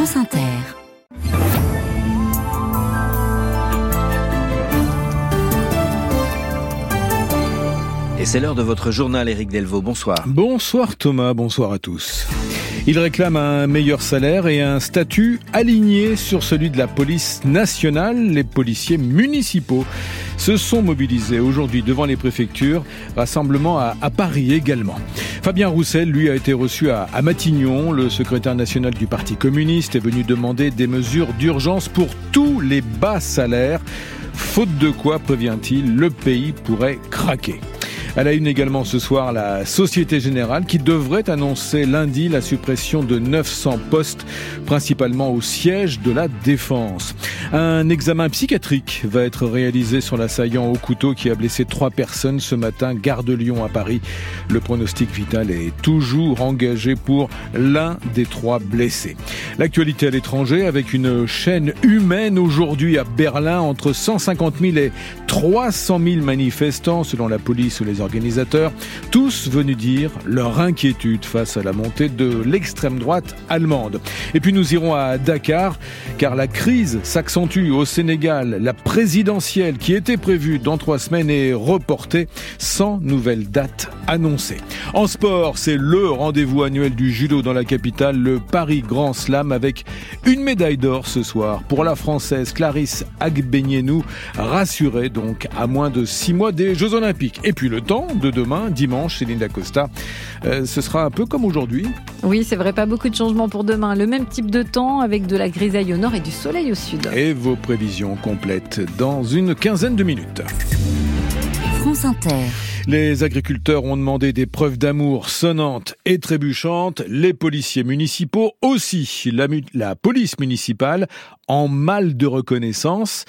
France Inter. Et c'est l'heure de votre journal, Éric Delvaux. Bonsoir. Bonsoir Thomas, bonsoir à tous. Il réclame un meilleur salaire et un statut aligné sur celui de la police nationale. Les policiers municipaux se sont mobilisés aujourd'hui devant les préfectures, rassemblement à, Paris également. Fabien Roussel, lui, a été reçu à, à Matignon. Le secrétaire national du Parti communiste est venu demander des mesures d'urgence pour tous les bas salaires. Faute de quoi, prévient-il, le pays pourrait craquer. Elle a une également ce soir la Société Générale qui devrait annoncer lundi la suppression de 900 postes, principalement au siège de la Défense. Un examen psychiatrique va être réalisé sur l'assaillant au couteau qui a blessé trois personnes ce matin, gare de Lyon à Paris. Le pronostic vital est toujours engagé pour l'un des trois blessés. L'actualité à l'étranger avec une chaîne humaine aujourd'hui à Berlin entre 150 000 et 300 000 manifestants selon la police ou les organisateurs, tous venus dire leur inquiétude face à la montée de l'extrême droite allemande. Et puis nous irons à Dakar, car la crise s'accentue au Sénégal. La présidentielle qui était prévue dans trois semaines est reportée sans nouvelle date annoncée. En sport, c'est le rendez-vous annuel du judo dans la capitale, le Paris Grand Slam, avec une médaille d'or ce soir pour la Française Clarisse Agbenienou, rassurée donc à moins de six mois des Jeux Olympiques. Et puis le de demain, dimanche, Céline Dacosta. Euh, ce sera un peu comme aujourd'hui. Oui, c'est vrai, pas beaucoup de changements pour demain. Le même type de temps avec de la grisaille au nord et du soleil au sud. Et vos prévisions complètes dans une quinzaine de minutes. France Inter. Les agriculteurs ont demandé des preuves d'amour sonnantes et trébuchantes. Les policiers municipaux aussi. La, la, police municipale en mal de reconnaissance.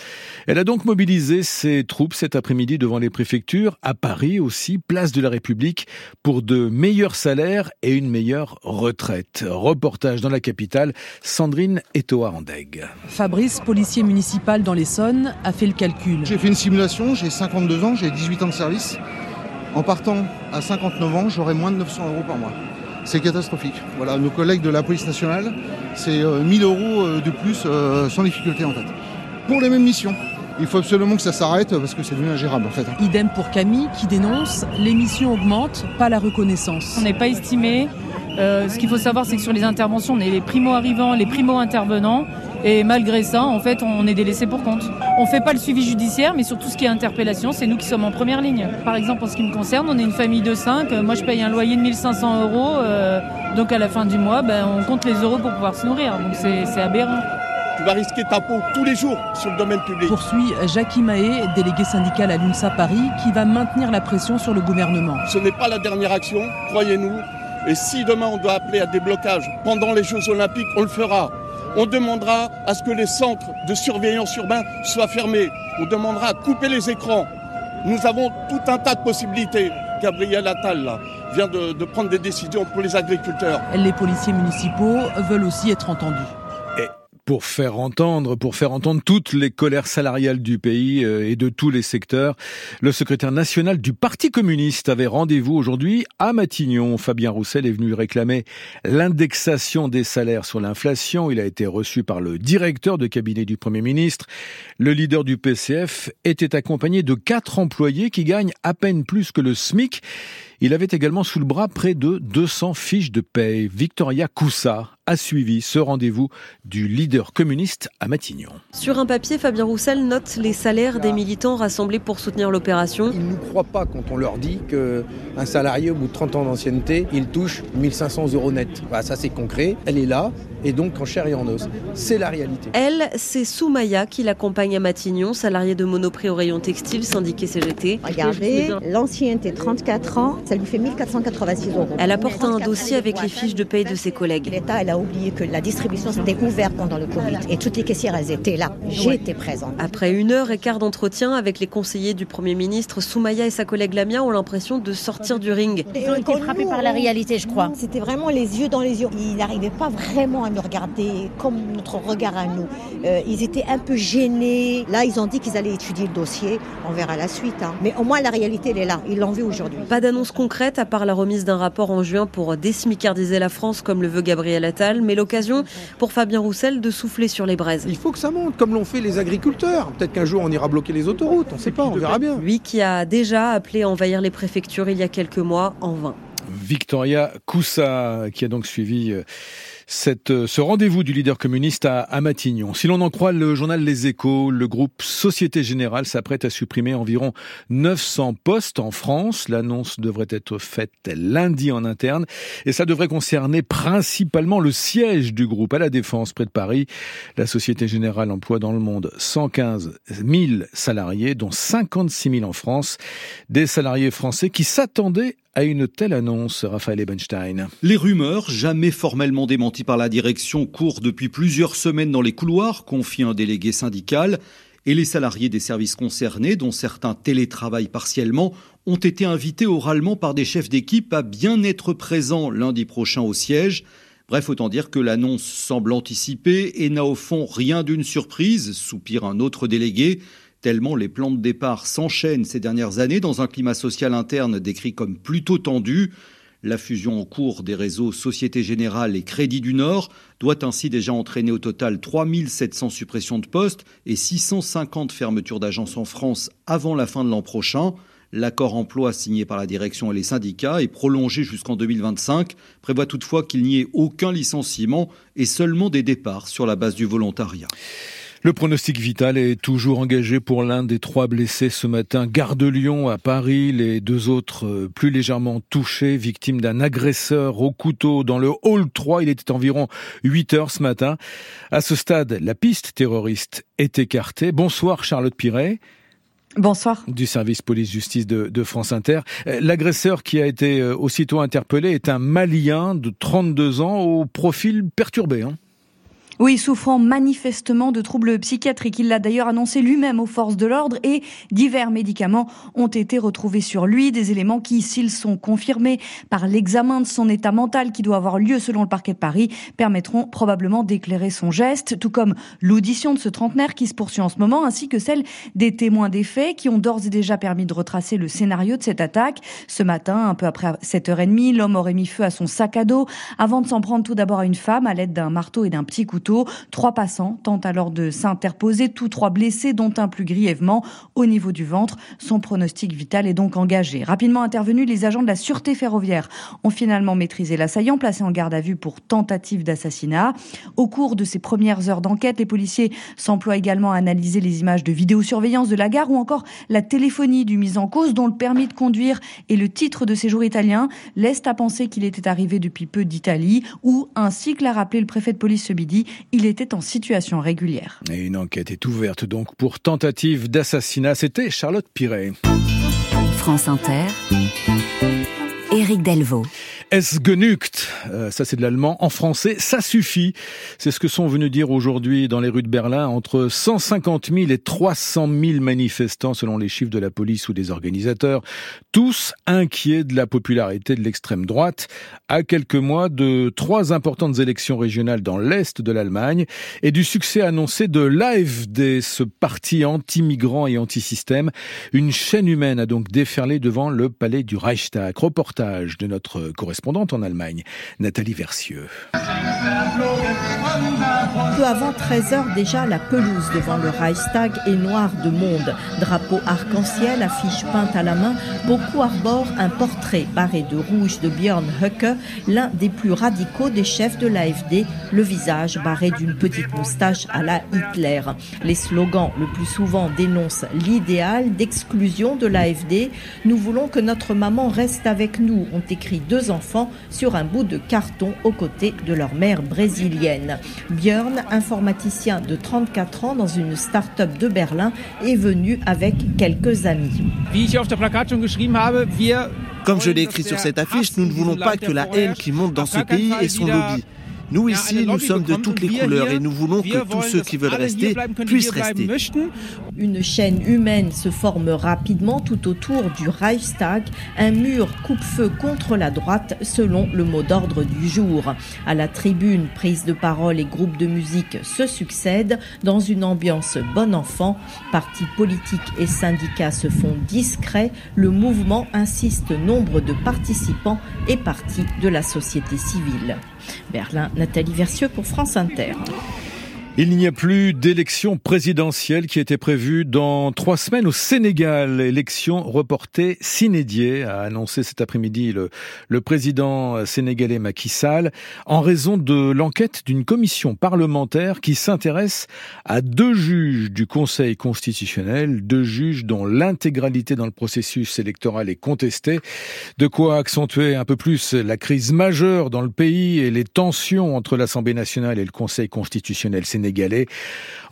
Elle a donc mobilisé ses troupes cet après-midi devant les préfectures, à Paris aussi, place de la République, pour de meilleurs salaires et une meilleure retraite. Reportage dans la capitale, Sandrine Etoa-Andeg. Fabrice, policier municipal dans l'Essonne, a fait le calcul. J'ai fait une simulation, j'ai 52 ans, j'ai 18 ans de service. En partant à 59 ans, j'aurai moins de 900 euros par mois. C'est catastrophique. Voilà, nos collègues de la police nationale, c'est 1000 euh, euros euh, de plus euh, sans difficulté en fait. Pour les mêmes missions. Il faut absolument que ça s'arrête parce que c'est devenu ingérable en fait. Idem pour Camille qui dénonce les missions augmentent, pas la reconnaissance. On n'est pas estimé. ce qu'il faut savoir, c'est que sur les interventions, on est les primo-arrivants, les primo-intervenants. Et malgré ça, en fait, on est délaissé pour compte. On ne fait pas le suivi judiciaire, mais sur tout ce qui est interpellation, c'est nous qui sommes en première ligne. Par exemple, en ce qui me concerne, on est une famille de 5. Moi, je paye un loyer de 1500 euros. Euh, donc, à la fin du mois, ben, on compte les euros pour pouvoir se nourrir. Donc, c'est aberrant. Tu vas risquer ta peau tous les jours sur le domaine public. Poursuit Jackie Mahé, délégué syndical à l'UNSA Paris, qui va maintenir la pression sur le gouvernement. Ce n'est pas la dernière action, croyez-nous. Et si demain on doit appeler à des blocages pendant les Jeux Olympiques, on le fera. On demandera à ce que les centres de surveillance urbain soient fermés. On demandera à couper les écrans. Nous avons tout un tas de possibilités. Gabriel Attal vient de prendre des décisions pour les agriculteurs. Les policiers municipaux veulent aussi être entendus pour faire entendre, pour faire entendre toutes les colères salariales du pays euh, et de tous les secteurs. Le secrétaire national du Parti communiste avait rendez-vous aujourd'hui à Matignon. Fabien Roussel est venu réclamer l'indexation des salaires sur l'inflation. Il a été reçu par le directeur de cabinet du Premier ministre. Le leader du PCF était accompagné de quatre employés qui gagnent à peine plus que le SMIC. Il avait également sous le bras près de 200 fiches de paye. Victoria Coussa a suivi ce rendez-vous du leader communiste à Matignon. Sur un papier, Fabien Roussel note les salaires des militants rassemblés pour soutenir l'opération. Ils ne nous croient pas quand on leur dit qu'un salarié au bout de 30 ans d'ancienneté, il touche 1500 euros net. Bah, ça c'est concret, elle est là, et donc en chair et en os. C'est la réalité. Elle, c'est Soumaya qui l'accompagne à Matignon, salariée de Monoprix au rayon textile, syndiqué CGT. Regardez, l'ancienneté 34 ans, ça lui fait 1486 euros. Elle apporte un dossier avec les fiches de paye de ses collègues. L'État, elle a oublié que la distribution s'était ouverte pendant le Covid et toutes les caissières, elles étaient là. J'étais présente. Après une heure et quart d'entretien avec les conseillers du Premier ministre, Soumaya et sa collègue Lamia ont l'impression de sortir du ring. Ils ont été frappés par la réalité, je crois. C'était vraiment les yeux dans les yeux. Il n'arrivait pas vraiment à nous regardaient comme notre regard à nous. Euh, ils étaient un peu gênés. Là, ils ont dit qu'ils allaient étudier le dossier. On verra la suite. hein. Mais au moins, la réalité, elle est là. Ils l'ont vu aujourd'hui. Pas d'annonce concrète à part la remise d'un rapport en juin pour désmicardiser la France comme le veut Gabriel Attal, mais l'occasion pour Fabien Roussel de souffler sur les braises. Il faut que ça monte, comme l'ont fait les agriculteurs. Peut-être qu'un jour on ira bloquer les autoroutes, on ne sait pas, on verra bien. Lui qui a déjà appelé à envahir les préfectures il y a quelques mois, en vain. Victoria Coussa, qui a donc suivi euh, cette, euh, ce rendez-vous du leader communiste à, à Matignon. Si l'on en croit le journal Les Échos, le groupe Société Générale s'apprête à supprimer environ 900 postes en France. L'annonce devrait être faite lundi en interne et ça devrait concerner principalement le siège du groupe à la Défense près de Paris. La Société Générale emploie dans le monde 115 000 salariés, dont 56 000 en France. Des salariés français qui s'attendaient à une telle annonce, Raphaël Ebenstein. Les rumeurs, jamais formellement démenties par la direction, courent depuis plusieurs semaines dans les couloirs, confie un délégué syndical, et les salariés des services concernés, dont certains télétravaillent partiellement, ont été invités oralement par des chefs d'équipe à bien être présents lundi prochain au siège. Bref, autant dire que l'annonce semble anticipée et n'a au fond rien d'une surprise, soupire un autre délégué tellement les plans de départ s'enchaînent ces dernières années dans un climat social interne décrit comme plutôt tendu. La fusion en cours des réseaux Société Générale et Crédit du Nord doit ainsi déjà entraîner au total 3700 suppressions de postes et 650 fermetures d'agences en France avant la fin de l'an prochain. L'accord emploi signé par la direction et les syndicats et prolongé jusqu'en 2025 prévoit toutefois qu'il n'y ait aucun licenciement et seulement des départs sur la base du volontariat. Le pronostic vital est toujours engagé pour l'un des trois blessés ce matin, Gare de Lyon à Paris. Les deux autres euh, plus légèrement touchés, victimes d'un agresseur au couteau dans le hall 3. Il était environ 8 heures ce matin. À ce stade, la piste terroriste est écartée. Bonsoir Charlotte Piret. Bonsoir. Du service police-justice de, de, France Inter. L'agresseur qui a été euh, aussitôt interpellé est un Malien de 32 ans au profil perturbé. Hein. Oui, souffrant manifestement de troubles psychiatriques. Il l'a d'ailleurs annoncé lui-même aux forces de l'ordre et divers médicaments ont été retrouvés sur lui. Des éléments qui, s'ils sont confirmés par l'examen de son état mental qui doit avoir lieu selon le parquet de Paris, permettront probablement d'éclairer son geste, tout comme l'audition de ce trentenaire qui se poursuit en ce moment, ainsi que celle des témoins des faits qui ont d'ores et déjà permis de retracer le scénario de cette attaque. Ce matin, un peu après 7h30, l'homme aurait mis feu à son sac à dos avant de s'en prendre tout d'abord à une femme à l'aide d'un marteau et d'un petit couteau. Trois passants tentent alors de s'interposer, tous trois blessés, dont un plus grièvement au niveau du ventre. Son pronostic vital est donc engagé. Rapidement intervenus, les agents de la sûreté ferroviaire ont finalement maîtrisé l'assaillant, placé en garde à vue pour tentative d'assassinat. Au cours de ces premières heures d'enquête, les policiers s'emploient également à analyser les images de vidéosurveillance de la gare ou encore la téléphonie du mis en cause, dont le permis de conduire et le titre de séjour italien laissent à penser qu'il était arrivé depuis peu d'Italie, ou, ainsi que l'a rappelé le préfet de police ce midi, il était en situation régulière. Et une enquête est ouverte donc pour tentative d'assassinat. C'était Charlotte Piret. France Inter. Éric Delvaux. Es genügt, euh, ça c'est de l'allemand, en français, ça suffit. C'est ce que sont venus dire aujourd'hui dans les rues de Berlin entre 150 000 et 300 000 manifestants selon les chiffres de la police ou des organisateurs, tous inquiets de la popularité de l'extrême droite, à quelques mois de trois importantes élections régionales dans l'Est de l'Allemagne et du succès annoncé de l'AFD, ce parti anti-migrant et anti-système. Une chaîne humaine a donc déferlé devant le palais du Reichstag. Reportage de notre correspondant correspondante en Allemagne, Nathalie Versieux. Peu avant 13h déjà, la pelouse devant le Reichstag est noire de monde. Drapeau arc-en-ciel, affiche peinte à la main, beaucoup arborent un portrait barré de rouge de Björn Höcke, l'un des plus radicaux des chefs de l'AFD, le visage barré d'une petite moustache à la Hitler. Les slogans le plus souvent dénoncent l'idéal d'exclusion de l'AFD. Nous voulons que notre maman reste avec nous, ont écrit deux enfants sur un bout de carton aux côtés de leur mère brésilienne. Björn, informaticien de 34 ans dans une start-up de Berlin, est venu avec quelques amis. Comme je l'ai écrit sur cette affiche, nous ne voulons pas que la haine qui monte dans ce pays ait son lobby. Nous ici, nous sommes de toutes les couleurs et nous voulons que tous ceux qui veulent rester puissent rester. Une chaîne humaine se forme rapidement tout autour du Reichstag, un mur coupe-feu contre la droite selon le mot d'ordre du jour. À la tribune, prise de parole et groupes de musique se succèdent dans une ambiance bon enfant. Partis politiques et syndicats se font discrets. Le mouvement insiste nombre de participants et partis de la société civile. Berlin, Nathalie Versieux pour France Inter. Il n'y a plus d'élection présidentielle qui était prévue dans trois semaines au Sénégal. Élection reportée s'inédiée, a annoncé cet après-midi le, le, président sénégalais Macky Sall, en raison de l'enquête d'une commission parlementaire qui s'intéresse à deux juges du Conseil constitutionnel, deux juges dont l'intégralité dans le processus électoral est contestée. De quoi accentuer un peu plus la crise majeure dans le pays et les tensions entre l'Assemblée nationale et le Conseil constitutionnel sénégalais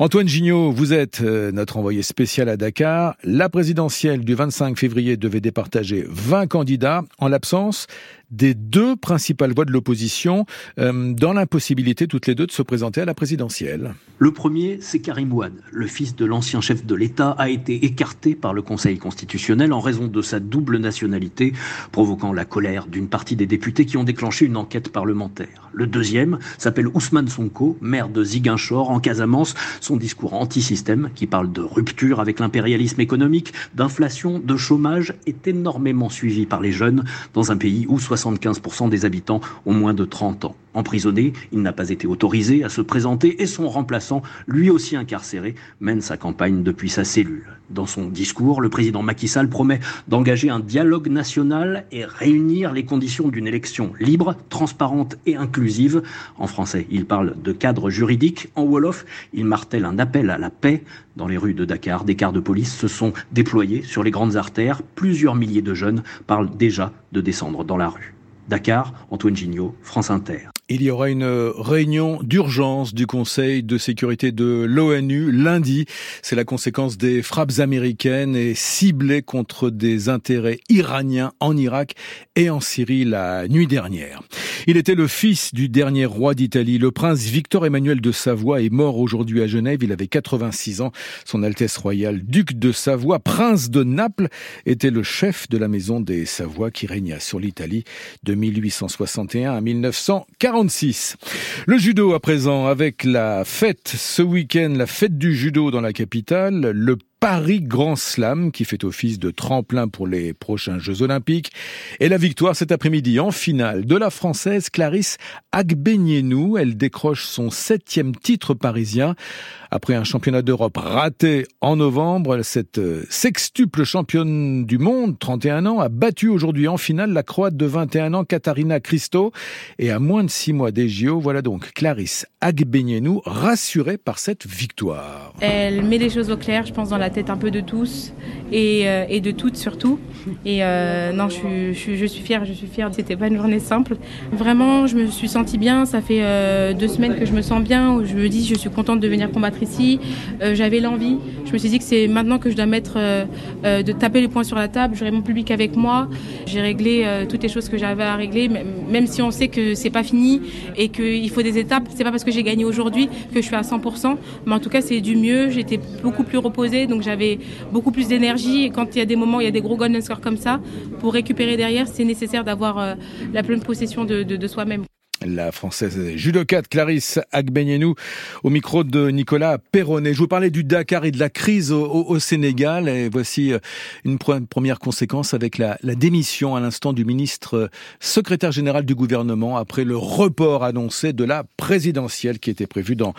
Antoine Gignot, vous êtes euh, notre envoyé spécial à Dakar. La présidentielle du 25 février devait départager 20 candidats. En l'absence des deux principales voix de l'opposition euh, dans l'impossibilité toutes les deux de se présenter à la présidentielle. Le premier, c'est Karim Ouad. Le fils de l'ancien chef de l'État a été écarté par le Conseil constitutionnel en raison de sa double nationalité, provoquant la colère d'une partie des députés qui ont déclenché une enquête parlementaire. Le deuxième s'appelle Ousmane Sonko, maire de Ziguinchor en Casamance. Son discours anti-système, qui parle de rupture avec l'impérialisme économique, d'inflation, de chômage, est énormément suivi par les jeunes dans un pays où 75% des habitants ont moins de 30 ans. Emprisonné, il n'a pas été autorisé à se présenter et son remplaçant, lui aussi incarcéré, mène sa campagne depuis sa cellule. Dans son discours, le président Macky Sall promet d'engager un dialogue national et réunir les conditions d'une élection libre, transparente et inclusive. En français, il parle de cadre juridique. En Wolof, il martèle un appel à la paix. Dans les rues de Dakar, des cars de police se sont déployés sur les grandes artères. Plusieurs milliers de jeunes parlent déjà de descendre dans la rue. Dakar, Antoine Gignot, France Inter. Il y aura une réunion d'urgence du Conseil de sécurité de l'ONU lundi. C'est la conséquence des frappes américaines et ciblées contre des intérêts iraniens en Irak et en Syrie la nuit dernière. Il était le fils du dernier roi d'Italie. Le prince Victor Emmanuel de Savoie est mort aujourd'hui à Genève. Il avait 86 ans. Son Altesse royale, duc de Savoie, prince de Naples, était le chef de la maison des Savoies qui régna sur l'Italie de 1861 à 1940. Le judo à présent avec la fête ce week-end, la fête du judo dans la capitale, le Paris Grand Slam qui fait office de tremplin pour les prochains Jeux Olympiques et la victoire cet après-midi en finale de la Française Clarisse Agbenienou. Elle décroche son septième titre parisien après un championnat d'Europe raté en novembre. Cette sextuple championne du monde, 31 ans, a battu aujourd'hui en finale la Croate de 21 ans Katarina Christo et à moins de six mois des JO. Voilà donc Clarisse Agbenienou rassurée par cette victoire. Elle met les choses au clair, je pense, dans la tête un peu de tous et, euh, et de toutes surtout. Et euh, non, je, je, je, suis fière, je suis fière. C'était pas une journée simple. Vraiment, je me suis sentie bien. Ça fait euh, deux semaines que je me sens bien. Où je me dis, je suis contente de venir combattre ici. Euh, J'avais l'envie. Je me suis dit que c'est maintenant que je dois mettre, euh, euh, de taper les points sur la table. J'aurai mon public avec moi. J'ai réglé toutes les choses que j'avais à régler, même si on sait que c'est pas fini et qu'il faut des étapes. C'est pas parce que j'ai gagné aujourd'hui que je suis à 100%, mais en tout cas, c'est du mieux. J'étais beaucoup plus reposée, donc j'avais beaucoup plus d'énergie. Et quand il y a des moments, il y a des gros golden scores comme ça, pour récupérer derrière, c'est nécessaire d'avoir la pleine possession de soi-même. La française judocate Clarisse Agbenienou au micro de Nicolas Perronnet. Je vous parlais du Dakar et de la crise au, Sénégal et voici euh, une première conséquence avec la, démission à l'instant du ministre euh, secrétaire général du gouvernement après le report annoncé de la présidentielle qui était prévue dans,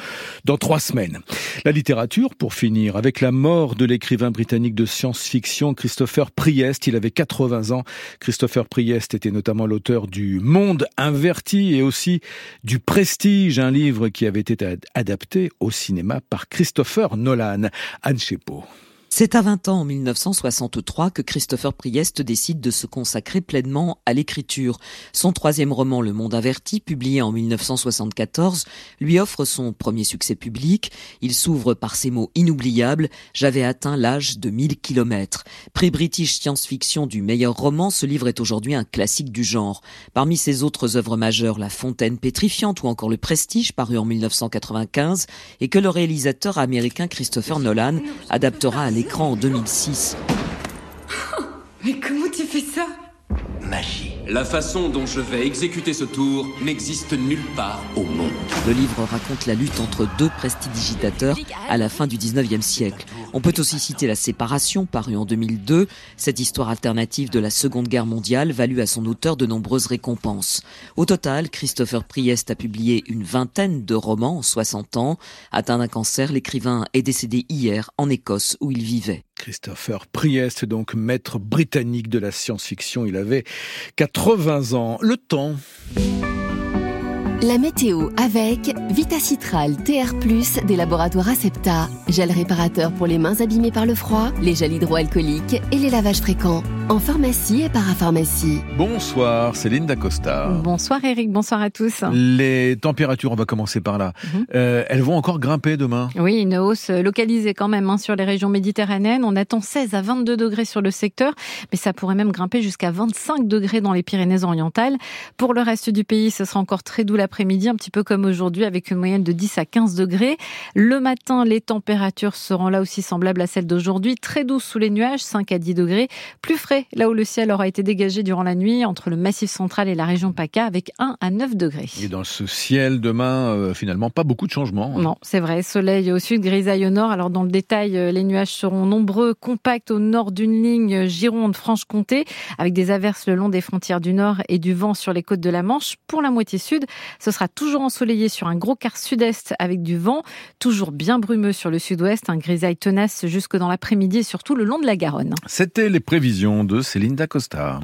trois semaines. La littérature, pour finir, avec la mort de l'écrivain britannique de science-fiction Christopher Priest. Il avait 80 ans. Christopher Priest était notamment l'auteur du Monde inverti et du Prestige, un livre qui avait été adapté au cinéma par Christopher Nolan. Anne Chepo. C'est à 20 ans, en 1963, que Christopher Priest décide de se consacrer pleinement à l'écriture. Son troisième roman, Le Monde Averti, publié en 1974, lui offre son premier succès public. Il s'ouvre par ces mots inoubliables « J'avais atteint l'âge de 1000 kilomètres ». Prix British Science Fiction du meilleur roman, ce livre est aujourd'hui un classique du genre. Parmi ses autres œuvres majeures, La Fontaine pétrifiante ou encore Le Prestige, paru en 1995, et que le réalisateur américain Christopher Nolan adaptera à l'écran en 2006. Mais comment tu fais ça? Magie. La façon dont je vais exécuter ce tour n'existe nulle part au monde. Le livre raconte la lutte entre deux prestidigitateurs à la fin du 19e siècle. On peut aussi citer La Séparation, parue en 2002. Cette histoire alternative de la Seconde Guerre mondiale valut à son auteur de nombreuses récompenses. Au total, Christopher Priest a publié une vingtaine de romans en 60 ans. Atteint d'un cancer, l'écrivain est décédé hier en Écosse où il vivait. Christopher Priest, donc maître britannique de la science-fiction. Il avait 80 ans. Le temps. La météo avec Vitacitral TR+, des laboratoires Acepta. Gel réparateur pour les mains abîmées par le froid, les gels hydroalcooliques et les lavages fréquents. En pharmacie et parapharmacie. Bonsoir, Céline Dacosta. Bonsoir Eric, bonsoir à tous. Les températures, on va commencer par là. Mhm. Euh, elles vont encore grimper demain Oui, une hausse localisée quand même hein, sur les régions méditerranéennes. On attend 16 à 22 degrés sur le secteur, mais ça pourrait même grimper jusqu'à 25 degrés dans les Pyrénées-Orientales. Pour le reste du pays, ce sera encore très doux l'après-midi, un petit peu comme aujourd'hui, avec une moyenne de 10 à 15 degrés. Le matin, les températures seront là aussi semblables à celles d'aujourd'hui, très douces sous les nuages, 5 à 10 degrés, plus frais là où le ciel aura été dégagé durant la nuit entre le massif central et la région PACA avec 1 à 9 degrés. Et dans ce ciel demain, euh, finalement, pas beaucoup de changements. Non, c'est vrai. Soleil au sud, grisaille au nord. Alors dans le détail, euh, les nuages seront nombreux, compacts au nord d'une ligne Gironde-Franche-Comté, avec des averses le long des frontières du nord et du vent sur les côtes de la Manche. Pour la moitié sud, ce sera toujours ensoleillé sur un gros quart sud-est avec du vent, toujours bien brumeux sur le sud-ouest, un grisaille tenace jusque dans l'après-midi et surtout le long de la Garonne. C'était les prévisions de Céline Dacosta.